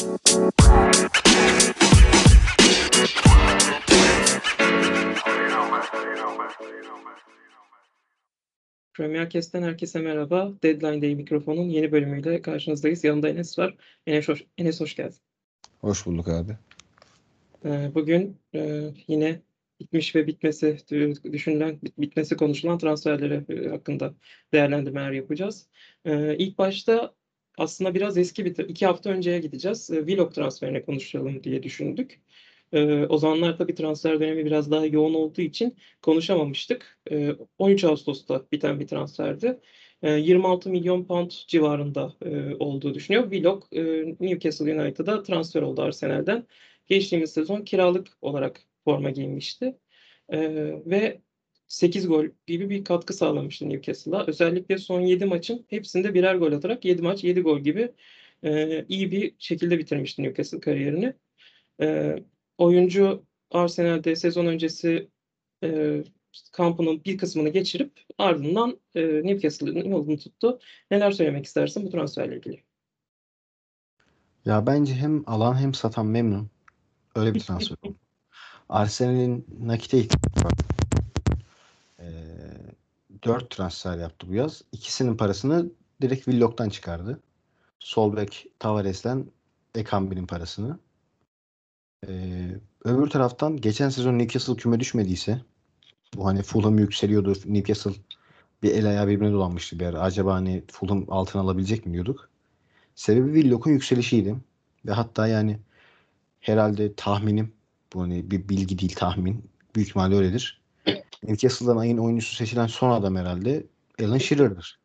Premier Kest'ten herkese merhaba. Deadline Day mikrofonun yeni bölümüyle karşınızdayız. Yanında Enes var. Enes hoş, Enes hoş geldin. Hoş bulduk abi. Ee, bugün e, yine bitmiş ve bitmesi düşünülen, bitmesi konuşulan transferleri e, hakkında değerlendirmeler yapacağız. Ee, ilk başta aslında biraz eski bir, iki hafta önceye gideceğiz. E, Vlog transferine konuşalım diye düşündük. E, o zamanlar tabii transfer dönemi biraz daha yoğun olduğu için konuşamamıştık. E, 13 Ağustos'ta biten bir transferdi. E, 26 milyon pound civarında e, olduğu düşünüyor. Vlog e, Newcastle United'a transfer oldu Arsenal'den. Geçtiğimiz sezon kiralık olarak forma giymişti. E, ve 8 gol gibi bir katkı sağlamıştı Newcastle'a. Özellikle son 7 maçın hepsinde birer gol atarak 7 maç 7 gol gibi e, iyi bir şekilde bitirmişti Newcastle kariyerini. E, oyuncu Arsenal'de sezon öncesi e, kampının bir kısmını geçirip ardından e, Newcastle'ın yolunu tuttu. Neler söylemek istersin bu transferle ilgili? Ya bence hem alan hem satan memnun. Öyle bir transfer oldu. Arsenal'in nakite ihtiyacı var. E, 4 transfer yaptı bu yaz. İkisinin parasını direkt Willock'tan çıkardı. Solbek Tavares'ten Ekambi'nin parasını. Ee, öbür taraftan geçen sezon Newcastle küme düşmediyse bu hani Fulham yükseliyordu. Newcastle bir el ayağı birbirine dolanmıştı bir ara. Acaba hani Fulham altına alabilecek mi diyorduk. Sebebi Willock'un yükselişiydi. Ve hatta yani herhalde tahminim bu hani bir bilgi değil tahmin. Büyük ihtimalle öyledir. Newcastle'dan ayın oyuncusu seçilen son adam herhalde Alan Shearer'dır.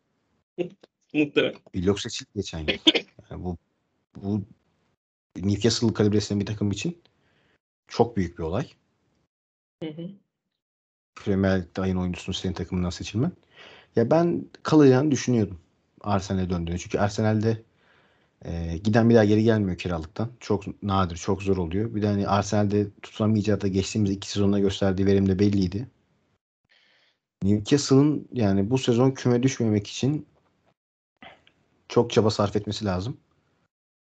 Muhtemelen. Willock seçildi geçen yıl. Yani bu bu Newcastle kalibresinde bir takım için çok büyük bir olay. Hı hı. Premier Lig'de ayın oyuncusunu senin takımından seçilmen. Ya ben kalacağını düşünüyordum Arsenal'e döndüğünü. Çünkü Arsenal'de e, giden bir daha geri gelmiyor kiralıktan. Çok nadir, çok zor oluyor. Bir de hani Arsenal'de tutunamayacağı da geçtiğimiz iki sezonda gösterdiği verim de belliydi. Newcastle'ın yani bu sezon küme düşmemek için çok çaba sarf etmesi lazım.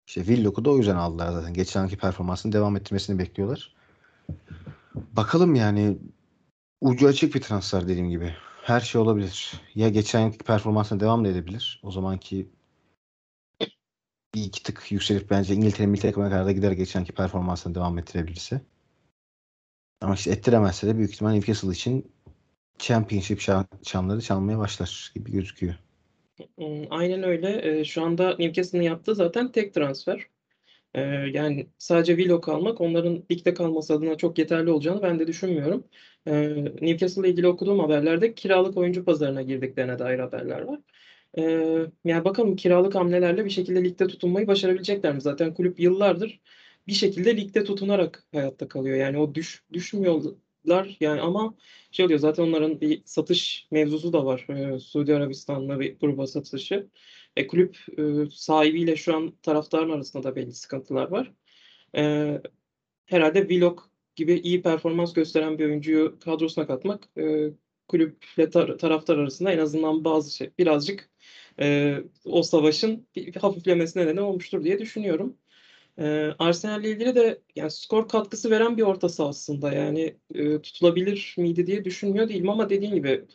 İşte Willock'u da o yüzden aldılar zaten. Geçen anki performansını devam ettirmesini bekliyorlar. Bakalım yani ucu açık bir transfer dediğim gibi. Her şey olabilir. Ya geçen yılki performansına devam da edebilir. O zamanki bir iki tık yükselip bence İngiltere milli takımına kadar da gider geçenki performansına devam ettirebilirse. Ama işte ettiremezse de büyük ihtimal Newcastle için Championship şanları çalmaya başlar gibi gözüküyor. Aynen öyle. Şu anda Newcastle'ın yaptığı zaten tek transfer. Yani sadece Willock almak onların ligde kalması adına çok yeterli olacağını ben de düşünmüyorum. Newcastle ile ilgili okuduğum haberlerde kiralık oyuncu pazarına girdiklerine dair haberler var. Yani bakalım kiralık hamlelerle bir şekilde ligde tutunmayı başarabilecekler mi? Zaten kulüp yıllardır bir şekilde ligde tutunarak hayatta kalıyor. Yani o düş düşmüyorlar yani ama şey oluyor zaten onların bir satış mevzusu da var. Suudi Arabistan'la bir gruba satışı. E, kulüp e, sahibiyle şu an taraftarın arasında da belli sıkıntılar var. E, herhalde Vlog gibi iyi performans gösteren bir oyuncuyu kadrosuna katmak e, kulüple tar- taraftar arasında en azından bazı şey birazcık e, o savaşın bir hafiflemesine neden olmuştur diye düşünüyorum. E, Arsenal ile ilgili de yani skor katkısı veren bir orta saha aslında. Yani e, tutulabilir miydi diye düşünmüyor değilim ama dediğim gibi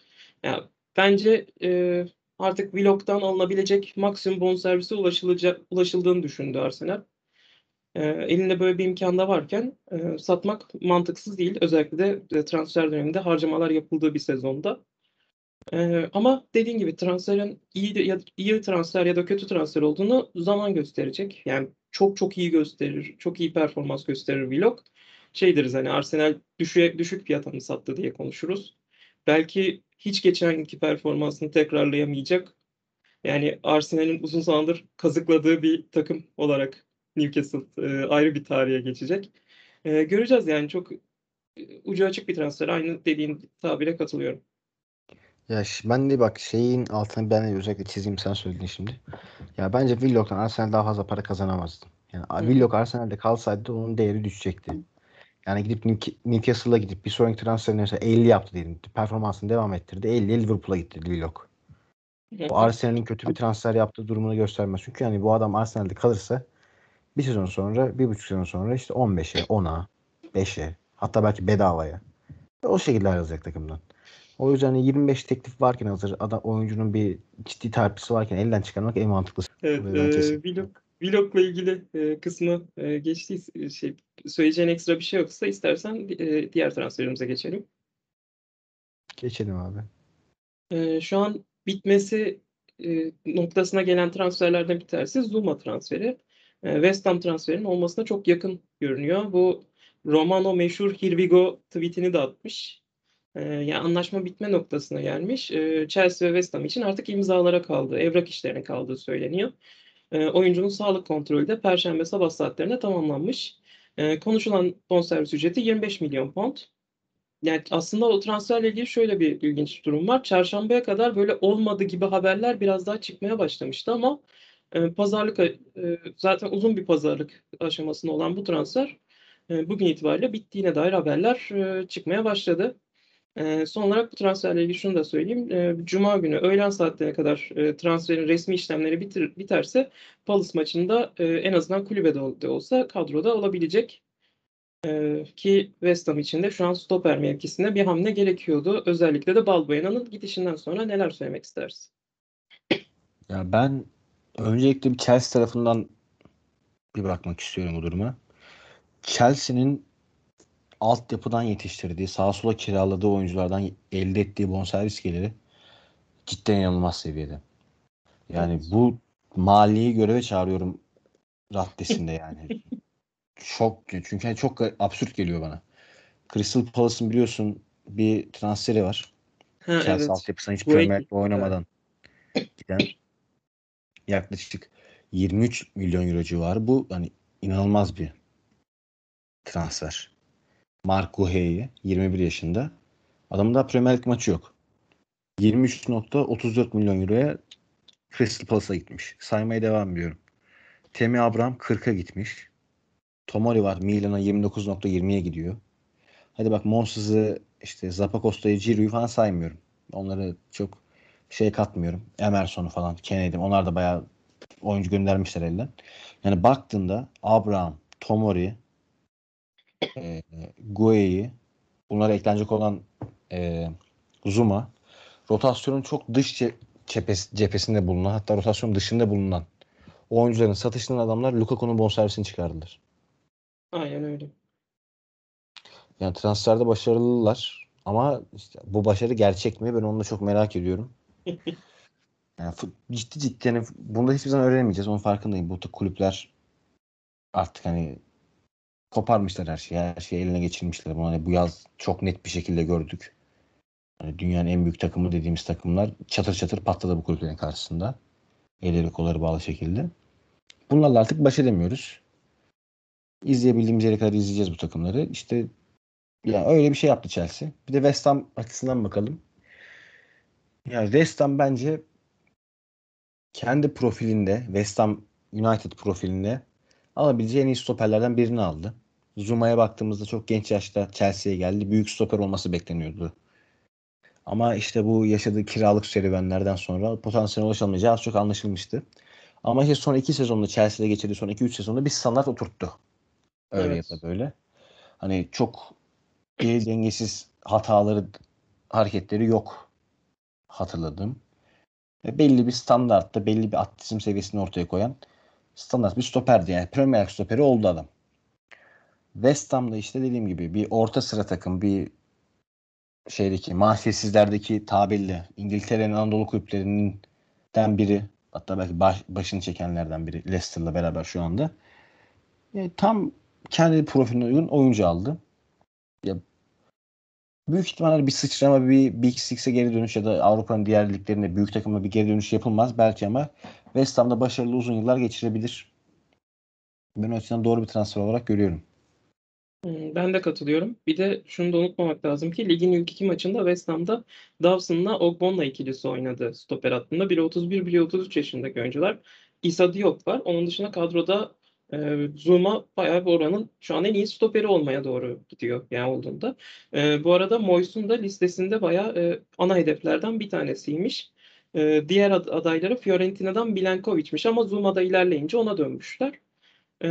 yani bence e, artık Vlog'dan alınabilecek maksimum bonservise ulaşılacak ulaşıldığını düşündü Arsenal. E, elinde böyle bir imkan da varken e, satmak mantıksız değil. Özellikle de e, transfer döneminde harcamalar yapıldığı bir sezonda. E, ama dediğin gibi transferin iyi ya, iyi transfer ya da kötü transfer olduğunu zaman gösterecek. Yani çok çok iyi gösterir, çok iyi performans gösterir Vlog. Şey deriz hani Arsenal düşük, düşük fiyata mı sattı diye konuşuruz. Belki hiç geçenki performansını tekrarlayamayacak. Yani Arsenal'in uzun zamandır kazıkladığı bir takım olarak Newcastle e, ayrı bir tarihe geçecek. E, göreceğiz yani çok e, ucu açık bir transfer. Aynı dediğin tabire katılıyorum. Ya ben de bak şeyin altını ben de özellikle çizeyim sen söyledin şimdi. Ya bence Willock'tan Arsenal daha fazla para kazanamazdı. Yani Hı. Willock Arsenal'de kalsaydı onun değeri düşecekti. Yani gidip Newcastle'a gidip bir sonraki transferinde mesela 50 yaptı diyelim. Performansını devam ettirdi. 50 Liverpool'a gitti Willock. Bu Arsenal'in kötü bir transfer yaptığı durumunu göstermez. Çünkü yani bu adam Arsenal'de kalırsa Bir sezon sonra, bir buçuk sezon sonra işte 15'e, 10'a, 5'e hatta belki bedavaya. O şekilde ayrılacak takımdan. O yüzden 25 teklif varken hazır adam oyuncunun bir ciddi terpisi varken elden çıkarmak en mantıklısı. Evet, e, vlog, vlogla ilgili e, kısmı e. Şey, söyleyeceğin ekstra bir şey yoksa istersen e, diğer transferimize geçelim. Geçelim abi. E, şu an bitmesi e, noktasına gelen transferlerden bir tanesi Zuma transferi. E, West Ham transferinin olmasına çok yakın görünüyor. Bu Romano meşhur Here we go tweetini de atmış. E, yani anlaşma bitme noktasına gelmiş. E, Chelsea ve West Ham için artık imzalara kaldı. Evrak işlerine kaldığı söyleniyor. E, oyuncunun sağlık kontrolü de Perşembe sabah saatlerinde tamamlanmış. Konuşulan bonservis ücreti 25 milyon pound. Yani aslında o transferle ilgili şöyle bir ilginç durum var. Çarşambaya kadar böyle olmadı gibi haberler biraz daha çıkmaya başlamıştı ama e, pazarlık e, zaten uzun bir pazarlık aşamasında olan bu transfer e, bugün itibariyle bittiğine dair haberler çıkmaya başladı. E, son olarak bu transferle ilgili şunu da söyleyeyim. E, Cuma günü öğlen saatlerine kadar e, transferin resmi işlemleri bitir, biterse Palace maçında e, en azından kulübede de olsa kadroda olabilecek. Ee, ki West Ham için de şu an stoper mevkisinde bir hamle gerekiyordu. Özellikle de Balbuena'nın gidişinden sonra neler söylemek istersin? Ya ben öncelikle bir Chelsea tarafından bir bakmak istiyorum bu duruma. Chelsea'nin altyapıdan yetiştirdiği, sağa sola kiraladığı oyunculardan elde ettiği bonservis geliri cidden inanılmaz seviyede. Yani evet. bu maliyi göreve çağırıyorum raddesinde yani. çok çünkü çok absürt geliyor bana. Crystal Palace'ın biliyorsun bir transferi var. Ha, Chelsea evet. altyapısına hiç Premier League oynamadan evet. giden yaklaşık 23 milyon euro civarı. Bu hani inanılmaz bir transfer. Mark Guehi 21 yaşında. Adamın da Premier League maçı yok. 23.34 milyon euroya Crystal Palace'a gitmiş. Saymaya devam ediyorum. Temi Abraham 40'a gitmiş. Tomori var. Milan'a 29.20'ye gidiyor. Hadi bak Monses'ı işte Zapakosta'yı, Giroud'u falan saymıyorum. Onları çok şey katmıyorum. Emerson'u falan, Kennedy. Onlar da bayağı oyuncu göndermişler elden. Yani baktığında Abraham, Tomori, e, Gue'yi bunlara eklenecek olan e, Zuma rotasyonun çok dış cephesi, cephesinde bulunan hatta rotasyon dışında bulunan oyuncuların satışından adamlar Lukaku'nun bonservisini çıkardılar. Aynen öyle. Yani transferde başarılılar ama işte bu başarı gerçek mi? Ben onu da çok merak ediyorum. yani ciddi ciddi yani bunda hiçbir zaman öğrenemeyeceğiz. Onun farkındayım. Bu kulüpler artık hani koparmışlar her şeyi. Her şeyi eline geçirmişler. Bunu hani bu yaz çok net bir şekilde gördük. Hani dünyanın en büyük takımı dediğimiz takımlar çatır çatır patladı bu kulüplerin karşısında. Elleri kolları bağlı şekilde. Bunlarla artık baş edemiyoruz izleyebildiğimiz yere kadar izleyeceğiz bu takımları. İşte yani öyle bir şey yaptı Chelsea. Bir de West Ham açısından bakalım. Yani West Ham bence kendi profilinde West Ham United profilinde alabileceği en iyi stoperlerden birini aldı. Zuma'ya baktığımızda çok genç yaşta Chelsea'ye geldi. Büyük stoper olması bekleniyordu. Ama işte bu yaşadığı kiralık serüvenlerden sonra potansiyel ulaşamayacağı az çok anlaşılmıştı. Ama işte son iki sezonda Chelsea'de geçirdiği son iki üç sezonda bir standart oturttu. Öyle evet. ya da böyle. Hani çok geri dengesiz hataları, hareketleri yok hatırladım. Ve belli bir standartta, belli bir atletizm seviyesini ortaya koyan standart bir stoperdi. Yani Premier League stoperi oldu adam. West Ham'da işte dediğim gibi bir orta sıra takım, bir şeydeki mahfiyetsizlerdeki tabirle İngiltere'nin Anadolu kulüplerinden biri hatta belki baş, başını çekenlerden biri Leicester'la beraber şu anda. Yani tam kendi profiline uygun oyuncu aldı. Ya büyük ihtimalle bir sıçrama bir Big Six'e geri dönüş ya da Avrupa'nın diğer liglerinde büyük takıma bir geri dönüş yapılmaz belki ama West Ham'da başarılı uzun yıllar geçirebilir. Ben o açıdan doğru bir transfer olarak görüyorum. Hmm, ben de katılıyorum. Bir de şunu da unutmamak lazım ki ligin ilk iki maçında West Ham'da Dawson'la Ogbonna ikilisi oynadı stoper hattında. Biri 31, biri 33 yaşındaki oyuncular. Issa Diop var. Onun dışında kadroda e, Zuma bayağı bir oranın şu an en iyi stoperi olmaya doğru gidiyor yani olduğunda. E, bu arada Moyes'un da listesinde bayağı e, ana hedeflerden bir tanesiymiş. E, diğer ad- adayları Fiorentina'dan Milenkovic'miş ama Zuma'da ilerleyince ona dönmüşler. Ee,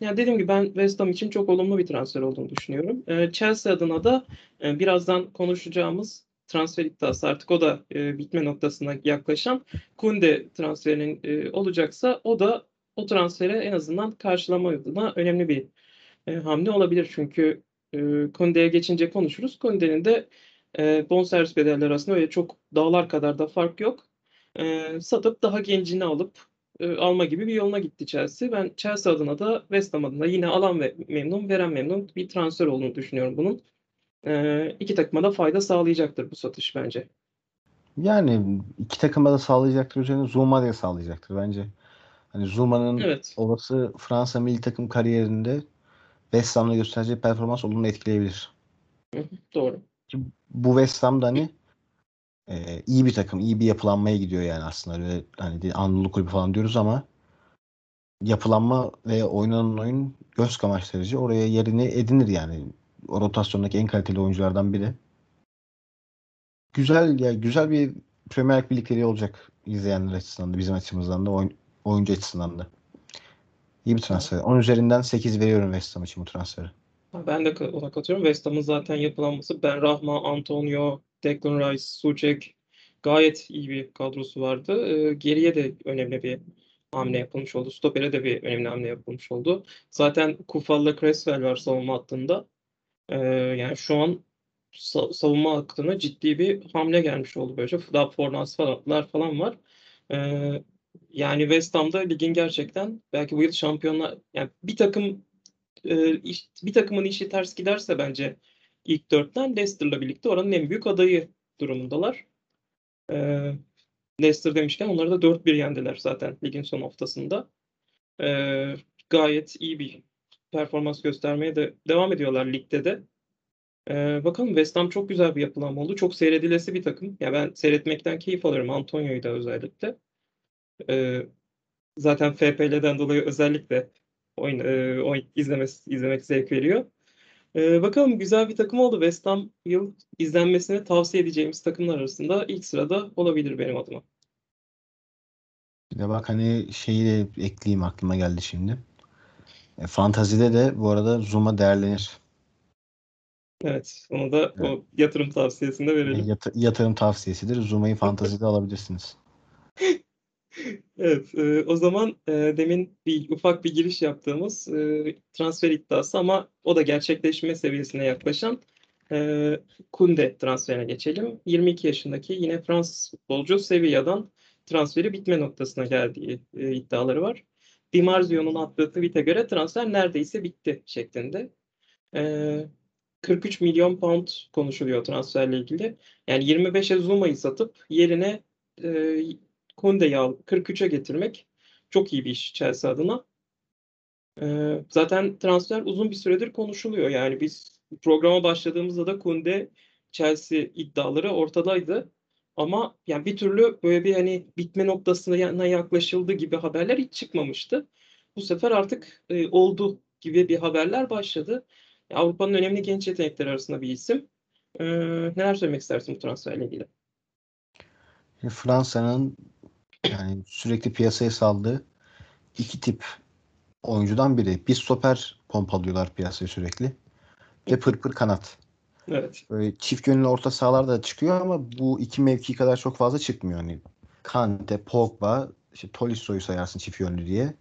yani dediğim gibi ben West Ham için çok olumlu bir transfer olduğunu düşünüyorum. Ee, Chelsea adına da e, birazdan konuşacağımız transfer iddiası artık o da e, bitme noktasına yaklaşan Kunde transferinin e, olacaksa o da o transfere en azından karşılama adına önemli bir e, hamle olabilir. Çünkü e, Kunde'ye geçince konuşuruz. Kunde'nin de e, bonservis bedelleri arasında öyle çok dağlar kadar da fark yok. E, satıp daha gencini alıp e, alma gibi bir yoluna gitti Chelsea. Ben Chelsea adına da West Ham adına yine alan ve memnun, veren memnun bir transfer olduğunu düşünüyorum bunun. E, iki takıma da fayda sağlayacaktır bu satış bence. Yani iki takıma da sağlayacaktır üzerine Zuma da sağlayacaktır bence. Hani Zuma'nın evet. olası Fransa milli takım kariyerinde West Ham'la göstereceği performans olumlu etkileyebilir. doğru. Bu West Ham'da hani e, iyi bir takım, iyi bir yapılanmaya gidiyor yani aslında. Öyle hani Anadolu kulübü falan diyoruz ama yapılanma ve oynanan oyun göz kamaştırıcı. Oraya yerini edinir yani. O rotasyondaki en kaliteli oyunculardan biri. Güzel ya güzel bir Premier birlikleri olacak izleyenler açısından da bizim açımızdan da oyun, oyuncu açısından da. İyi bir transfer. 10 üzerinden 8 veriyorum West Ham için bu transferi. Ben de ona katıyorum. West Ham'ın zaten yapılanması Ben Rahma, Antonio, Declan Rice, Suchek gayet iyi bir kadrosu vardı. Ee, geriye de önemli bir hamle yapılmış oldu. Stoper'e de bir önemli hamle yapılmış oldu. Zaten Kufal'la Creswell var savunma hattında. Ee, yani şu an sa- savunma hattına ciddi bir hamle gelmiş oldu böylece. Daha Fornals falanlar falan var. Ee, yani West Ham'da ligin gerçekten belki bu yıl şampiyonlar yani bir takım e, bir takımın işi ters giderse bence ilk dörtten Leicester'la birlikte oranın en büyük adayı durumundalar. Ee, Leicester demişken onları da 4-1 yendiler zaten ligin son haftasında. Ee, gayet iyi bir performans göstermeye de devam ediyorlar ligde de. Ee, bakalım West Ham çok güzel bir yapılanma oldu. Çok seyredilesi bir takım. Ya ben seyretmekten keyif alıyorum Antonio'yu da özellikle. Ee, zaten FPL'den dolayı özellikle oyun, e, oyun izlemek, izlemek zevk veriyor. Ee, bakalım güzel bir takım oldu. West Ham yıl izlenmesini tavsiye edeceğimiz takımlar arasında ilk sırada olabilir benim adıma. Bir de bak hani şeyi de ekleyeyim aklıma geldi şimdi. E, fantazide de bu arada Zuma değerlenir. Evet, onu da evet. o yatırım tavsiyesinde verelim. E, yat- yatırım tavsiyesidir. Zuma'yı fantazide alabilirsiniz. Evet, e, o zaman e, demin bir ufak bir giriş yaptığımız e, transfer iddiası ama o da gerçekleşme seviyesine yaklaşan e, Kunde transferine geçelim. 22 yaşındaki yine Fransız futbolcu Sevilla'dan transferi bitme noktasına geldiği e, iddiaları var. Di Marzio'nun attığı tweet'e göre transfer neredeyse bitti şeklinde. E, 43 milyon pound konuşuluyor transferle ilgili. Yani 25'e Zuma'yı satıp yerine e, Kunde'yi alıp 43'e getirmek çok iyi bir iş Chelsea adına. Ee, zaten transfer uzun bir süredir konuşuluyor. Yani biz programa başladığımızda da Kunde Chelsea iddiaları ortadaydı. Ama yani bir türlü böyle bir hani bitme noktasına yaklaşıldı gibi haberler hiç çıkmamıştı. Bu sefer artık e, oldu gibi bir haberler başladı. Avrupa'nın önemli genç yetenekleri arasında bir isim. Ee, neler söylemek istersin bu transferle ilgili? Fransa'nın yani sürekli piyasaya saldığı iki tip oyuncudan biri. Bir stoper pompalıyorlar piyasaya sürekli. Ve pır pır kanat. Evet. Böyle çift yönlü orta sahalar da çıkıyor ama bu iki mevki kadar çok fazla çıkmıyor. Yani Kante, Pogba, işte Tolisto'yu sayarsın çift yönlü diye.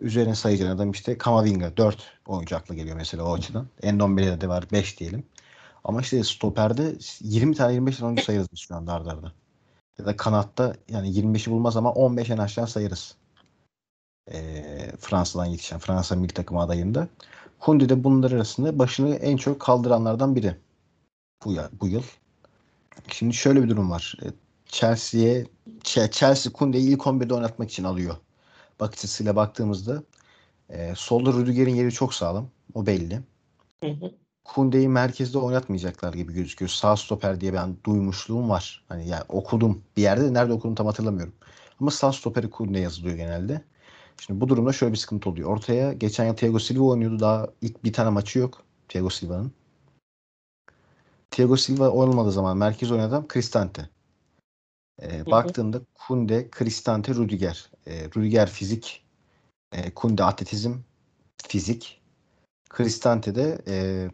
Üzerine sayacağın adam işte Kamavinga. 4 oyuncu akla geliyor mesela o açıdan. Endombele'de de var 5 diyelim. Ama işte stoperde 20 tane 25 tane oyuncu sayarız şu anda arda arda ya da kanatta yani 25'i bulmaz ama 15 en aşağı sayarız. E, Fransa'dan yetişen Fransa milli takımı adayında. Kundi de bunlar arasında başını en çok kaldıranlardan biri bu, ya, bu yıl. Şimdi şöyle bir durum var. E, Chelsea'ye Chelsea Kunde'yi ilk 11'de oynatmak için alıyor. Bakış açısıyla baktığımızda e, solda Rüdiger'in yeri çok sağlam. O belli. Hı hı. Kunde'yi merkezde oynatmayacaklar gibi gözüküyor. Sağ stoper diye ben duymuşluğum var. Hani yani okudum bir yerde nerede okudum tam hatırlamıyorum. Ama sağ stoperi Kunde yazılıyor genelde. Şimdi bu durumda şöyle bir sıkıntı oluyor. Ortaya geçen yıl Thiago Silva oynuyordu. Daha ilk bir tane maçı yok Thiago Silva'nın. Thiago Silva olmadığı zaman merkez oynayan Cristante. Ee, baktığımda Kunde, Cristante, Rudiger. Ee, Rudiger fizik E, Kunde atletizm, fizik. Cristante de e,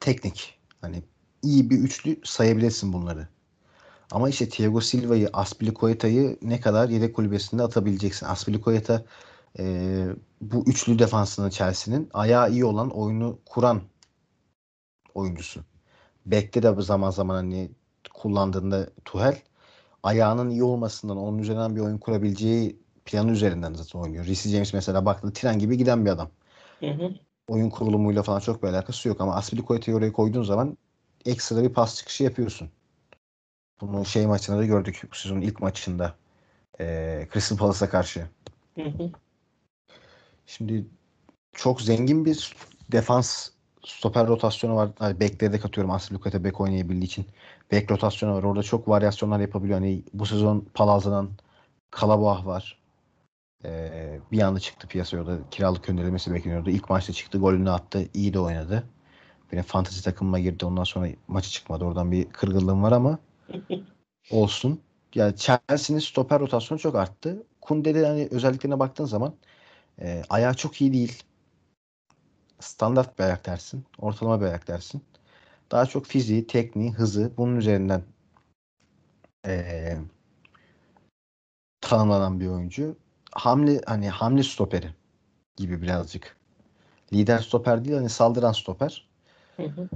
teknik. Hani iyi bir üçlü sayabilirsin bunları. Ama işte Thiago Silva'yı, Aspilicueta'yı ne kadar yedek kulübesinde atabileceksin. Aspilicueta e, bu üçlü defansının Chelsea'nin ayağı iyi olan oyunu kuran oyuncusu. Bek'te de zaman zaman hani kullandığında Tuhel ayağının iyi olmasından onun üzerinden bir oyun kurabileceği planı üzerinden zaten oynuyor. Reece James mesela baktığında tren gibi giden bir adam. Hı hı. Oyun kurulumuyla falan çok bir alakası yok ama Aspilicueta'yı oraya koyduğun zaman ekstra bir pas çıkışı yapıyorsun. Bunu şey maçında da gördük bu sezonun ilk maçında. Ee, Crystal Palace'a karşı. Hı hı. Şimdi çok zengin bir defans stoper rotasyonu var. Hani bekleri de katıyorum Aspilicueta bek oynayabildiği için. Bek rotasyonu var. Orada çok varyasyonlar yapabiliyor. Hani bu sezon Palaza'dan Kalaboah var. Ee, bir anda çıktı piyasaya. O da kiralık gönderilmesi bekleniyordu. İlk maçta çıktı. Golünü attı. iyi de oynadı. Benim fantasy takımıma girdi. Ondan sonra maçı çıkmadı. Oradan bir kırgınlığım var ama olsun. Yani Chelsea'nin stoper rotasyonu çok arttı. Kunde'de hani özelliklerine baktığın zaman e, ayağı çok iyi değil. Standart bir ayak dersin. Ortalama bir ayak dersin. Daha çok fiziği, tekniği, hızı bunun üzerinden e, tanımlanan bir oyuncu. Hamle hani hamle stoperi gibi birazcık. Lider stoper değil hani saldıran stoper. Hı hı.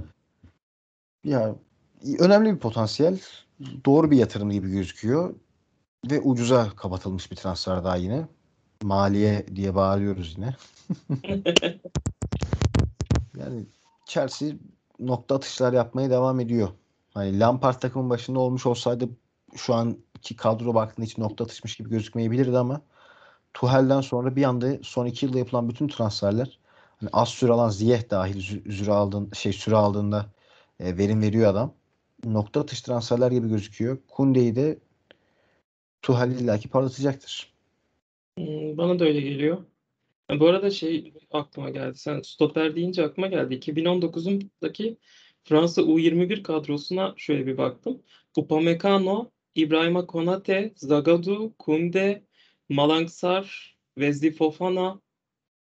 Ya önemli bir potansiyel. Doğru bir yatırım gibi gözüküyor. Ve ucuza kapatılmış bir transfer daha yine. Maliye diye bağırıyoruz yine. Yani Chelsea nokta atışlar yapmaya devam ediyor. Hani Lampard takımın başında olmuş olsaydı şu anki kadro baktığında hiç nokta atışmış gibi gözükmeyebilirdi ama Tuhel'den sonra bir anda son iki yılda yapılan bütün transferler hani az süre alan Ziyeh dahil süre aldığın şey süre aldığında e, verim veriyor adam. Nokta atış transferler gibi gözüküyor. Kunde'yi de Tuhel illaki parlatacaktır. Hmm, Bana da öyle geliyor. Bu arada şey aklıma geldi. Sen stoper deyince aklıma geldi. 2019'undaki Fransa U21 kadrosuna şöyle bir baktım. Upamecano, Ibrahima Konate, Zagadou, Kunde, Malang Sarr, Wesley Fofana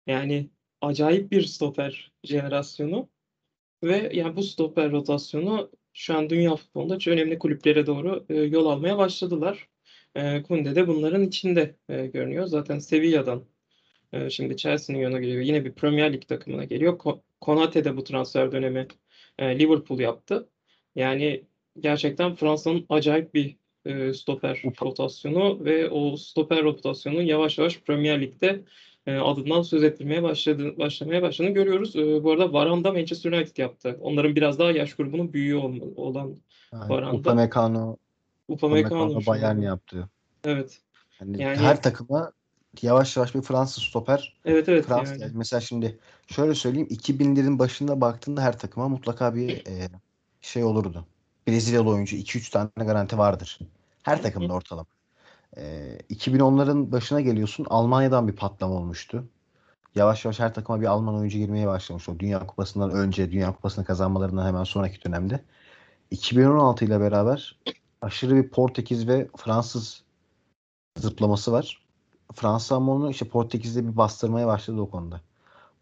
yani acayip bir stoper jenerasyonu ve yani bu stoper rotasyonu şu an dünya futbolunda çok önemli kulüplere doğru e, yol almaya başladılar. E, Kunde de bunların içinde e, görünüyor. Zaten Sevilla'dan ee, Şimdi Chelsea'nin yanına geliyor. Yine bir Premier Lig takımına geliyor. Ko- Konate de bu transfer dönemi e, Liverpool yaptı. Yani gerçekten Fransa'nın acayip bir e, stoper rotasyonu ve o stoper rotasyonun yavaş yavaş Premier Lig'de e, adından söz ettirmeye başladı, başlamaya başladığını görüyoruz. E, bu arada Varane da Manchester United yaptı. Onların biraz daha yaş grubunun büyüğü olan Yani Varane da Upamecano, Upamecano Upamecano Bayern yaptı. Evet. Yani, Yani her takıma yavaş yavaş bir Fransız stoper evet evet Fransız yani mesela şimdi şöyle söyleyeyim 2000'lerin başında baktığında her takıma mutlaka bir e, şey olurdu. Brezilyalı oyuncu 2-3 tane garanti vardır. Her takımda ortalama. E, 2010'ların başına geliyorsun Almanya'dan bir patlama olmuştu. Yavaş yavaş her takıma bir Alman oyuncu girmeye başlamış. O Dünya Kupası'ndan önce, Dünya Kupası'nı kazanmalarından hemen sonraki dönemde. 2016 ile beraber aşırı bir Portekiz ve Fransız zıplaması var. Fransa ama onu işte Portekiz'de bir bastırmaya başladı o konuda.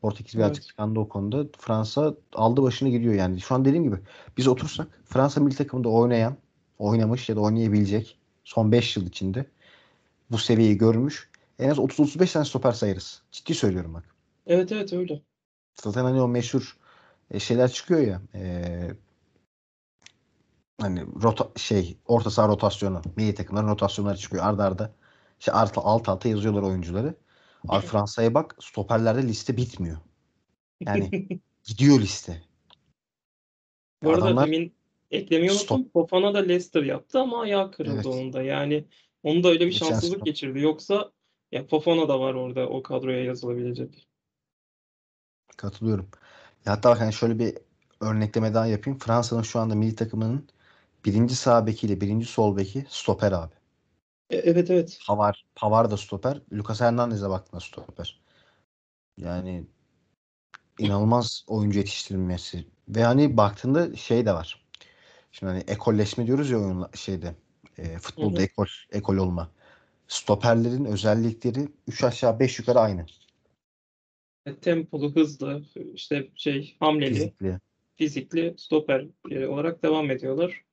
Portekiz birazcık Evet. tıkandı o konuda. Fransa aldı başını gidiyor yani. Şu an dediğim gibi biz otursak Fransa milli takımında oynayan, oynamış ya da oynayabilecek son 5 yıl içinde bu seviyeyi görmüş. En az 30-35 tane stoper sayarız. Ciddi söylüyorum bak. Evet evet öyle. Zaten hani o meşhur e, şeyler çıkıyor ya. e, hani rota şey orta saha rotasyonu, milli takımların rotasyonları çıkıyor arda arda. İşte alt, alt alta yazıyorlar oyuncuları. Abi Fransa'ya bak stoperlerde liste bitmiyor. Yani gidiyor liste. Bu arada Adamlar demin eklemeyi stop. unuttum. Fofana da Leicester yaptı ama ayağı kırıldı Evet. onun da. Yani onun da öyle bir Geçen şanssızlık sezon. geçirdi. Yoksa ya Fofana da var orada o kadroya yazılabilecek. Katılıyorum. Ya hatta bak hani şöyle bir örnekleme daha yapayım. Fransa'nın şu anda milli takımının birinci sağ bekiyle birinci sol beki stoper abi. E, evet evet. Pavard, Pavard da stoper. Lucas Hernandez'e baktığında stoper. Yani inanılmaz oyuncu yetiştirilmesi. Ve hani baktığında şey de var. Şimdi hani ekolleşme diyoruz ya oyunla şeyde. E, futbolda hı. ekol, ekol olma. stoperlerin özellikleri 3 aşağı 5 yukarı aynı. E, tempolu, hızlı, işte şey hamleli, Fizikli. fizikli stoper e, olarak devam ediyorlar.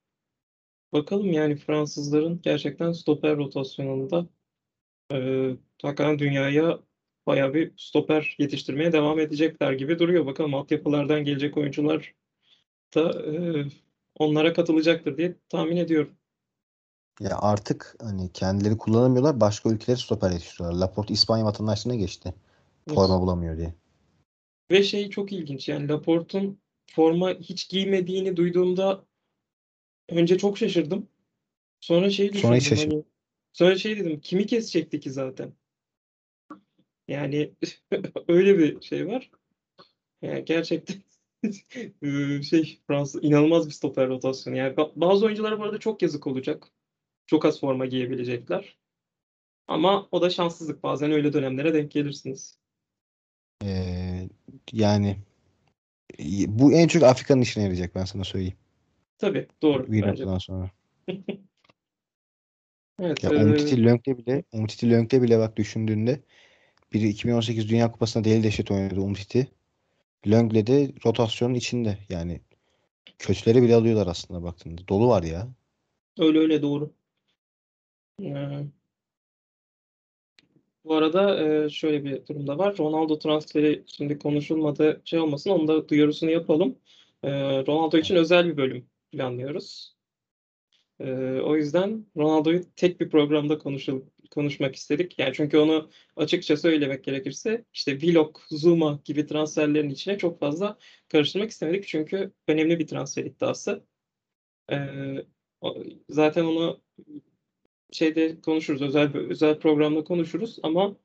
Bakalım yani Fransızların gerçekten stoper rotasyonunda e, hakikaten dünyaya bayağı bir stoper yetiştirmeye devam edecekler gibi duruyor. Bakalım altyapılardan gelecek oyuncular da e, onlara katılacaktır diye tahmin ediyorum. Ya artık hani kendileri kullanamıyorlar. Başka ülkeleri stoper yetiştiriyorlar. Laporte İspanya vatandaşlığına geçti. Forma bulamıyor diye. Ve şey çok ilginç yani Laporte'un forma hiç giymediğini duyduğumda önce çok şaşırdım. Sonra şey düşündüm Sonra hiç hani sonra şey dedim kimi kesecekti ki zaten? Yani öyle bir şey var. Yani gerçekten şey Fransa inanılmaz bir stoper rotasyonu. Yani ba- bazı oyunculara bu arada çok yazık olacak. Çok az forma giyebilecekler. Ama o da şanssızlık. Bazen öyle dönemlere denk gelirsiniz. Ee, yani bu en çok Afrika'nın işine yarayacak ben sana söyleyeyim. Tabii doğru Bir bence. noktadan sonra. Evet, Ya Umtiti Lönk'le bile Umtiti Lönk'le bile bak düşündüğünde biri 2018 Dünya Kupası'nda deli dehşet oynadı Umtiti. Lönk'le de rotasyonun içinde. Yani kötüleri bile alıyorlar aslında baktığında. Dolu var ya. öyle öyle doğru. Eee, bu arada şöyle bir durum da var. Ronaldo transferi şimdi konuşulmadı şey olmasın. Onun da duyurusunu yapalım. Ronaldo için özel bir bölüm planlıyoruz. Eee, o yüzden Ronaldo'yu tek bir programda konuşul konuşmak istedik. Yani çünkü onu açıkça söylemek gerekirse işte Vlog, Zuma gibi transferlerin içine çok fazla karıştırmak istemedik. Çünkü önemli bir transfer iddiası. Eee, o- zaten onu şeyde konuşuruz, özel özel programda konuşuruz ama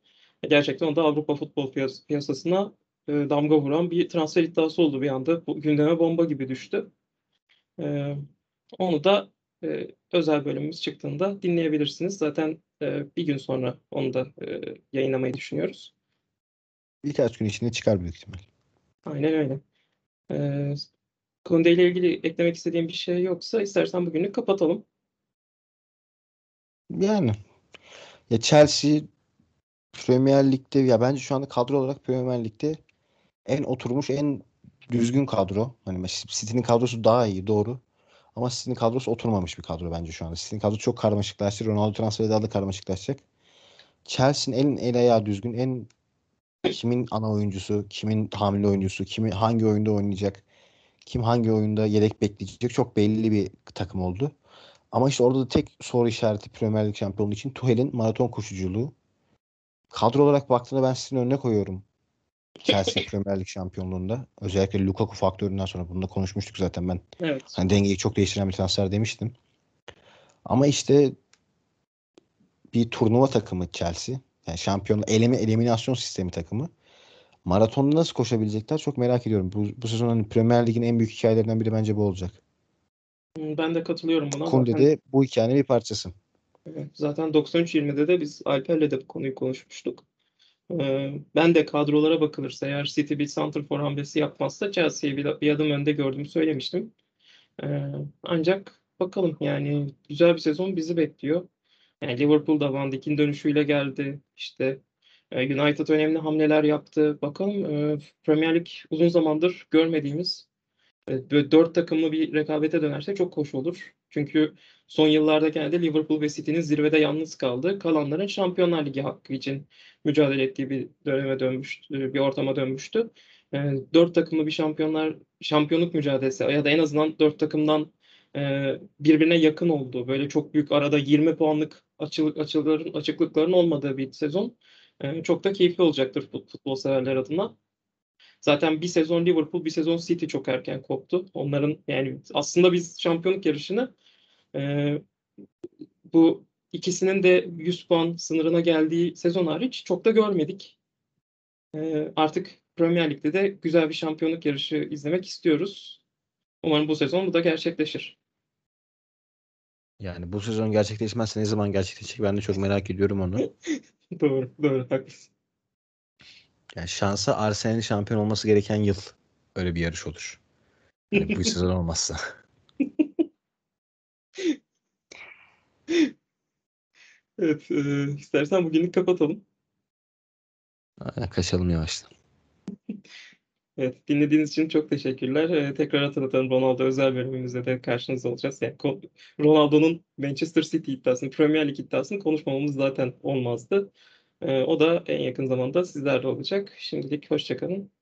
gerçekten o da Avrupa futbol piyas- piyasasına e, damga vuran bir transfer iddiası oldu bir anda. Bu gündeme bomba gibi düştü. E, onu da e, özel bölümümüz çıktığında dinleyebilirsiniz. Zaten e, bir gün sonra onu da e, yayınlamayı düşünüyoruz. Birkaç gün içinde çıkar büyük ihtimal. Aynen öyle. E, Konde ile ilgili eklemek istediğim bir şey yoksa istersen bugünlük kapatalım. Yani ya Chelsea Premier Lig'de ya bence şu anda kadro olarak Premier Lig'de en oturmuş en düzgün kadro. Hani City'nin kadrosu daha iyi doğru. Ama City'nin kadrosu oturmamış bir kadro bence şu anda. City'nin kadrosu çok karmaşıklaştı. Ronaldo transferi daha da karmaşıklaşacak. Chelsea'nin en el ayağı düzgün, en kimin ana oyuncusu, kimin hamile oyuncusu, kimi hangi oyunda oynayacak, kim hangi oyunda yedek bekleyecek çok belli bir takım oldu. Ama işte orada da tek soru işareti Premier Lig şampiyonluğu için Tuchel'in maraton koşuculuğu. Kadro olarak baktığında ben sizin önüne koyuyorum. Chelsea Premier Lig şampiyonluğunda. Özellikle Lukaku faktöründen sonra bunu da konuşmuştuk zaten ben. Evet. Hani dengeyi çok değiştiren bir transfer demiştim. Ama işte bir turnuva takımı Chelsea. Yani şampiyon eleme eliminasyon sistemi takımı. Maratonda nasıl koşabilecekler çok merak ediyorum. Bu, bu sezon hani Premier Lig'in en büyük hikayelerinden biri bence bu olacak. Ben de katılıyorum buna. Kunde de bu hikayenin bir parçası. Evet, Zaten 93-20'de de biz Alper'le de bu konuyu konuşmuştuk. Ben de kadrolara bakılırsa eğer City bir santrfor hamlesi yapmazsa Chelsea'yi bir, bir adım önde gördüğümü söylemiştim. Ancak bakalım yani güzel bir sezon bizi bekliyor. Yani Liverpool da Van Dijk'in dönüşüyle geldi. İşte United önemli hamleler yaptı. Bakalım Premier Lig uzun zamandır görmediğimiz böyle dört takımlı bir rekabete dönerse çok hoş olur. Çünkü son yıllarda genelde Liverpool ve City'nin zirvede yalnız kaldığı, kalanların Şampiyonlar Ligi hakkı için mücadele ettiği bir döneme dönmüş, bir ortama dönmüştü. E, Dört takımlı bir şampiyonlar şampiyonluk mücadelesi ya da en azından dört takımdan e, birbirine yakın olduğu, böyle çok büyük arada 20 puanlık açılık, açıkların, açıklıkların olmadığı bir sezon e, çok da keyifli olacaktır fut- futbol severler adına. Zaten bir sezon Liverpool, bir sezon City çok erken koptu. Onların yani aslında biz şampiyonluk yarışını e, bu ikisinin de 100 puan sınırına geldiği sezon hariç çok da görmedik. E, artık Premier Lig'de de güzel bir şampiyonluk yarışı izlemek istiyoruz. Umarım bu sezon bu da gerçekleşir. Yani bu sezon gerçekleşmezse ne zaman gerçekleşecek ben de çok merak ediyorum onu. Doğru, doğru, haklısın. Yani şansa Arsenal'in şampiyon olması gereken yıl öyle bir yarış olur. Yani bu sezon olmazsa. Evet, eee, istersen bugünlük kapatalım. Aynen, kaçalım yavaştan. Evet, dinlediğiniz için çok teşekkürler. Eee, tekrar hatırlatalım Ronaldo özel bölümümüzde de karşınızda olacağız. Yani Ronaldo'nun Manchester City iddiasını, Premier Lig iddiasını konuşmamamız zaten olmazdı. Eee, o da en yakın zamanda sizlerle olacak. Şimdilik hoşça kalın.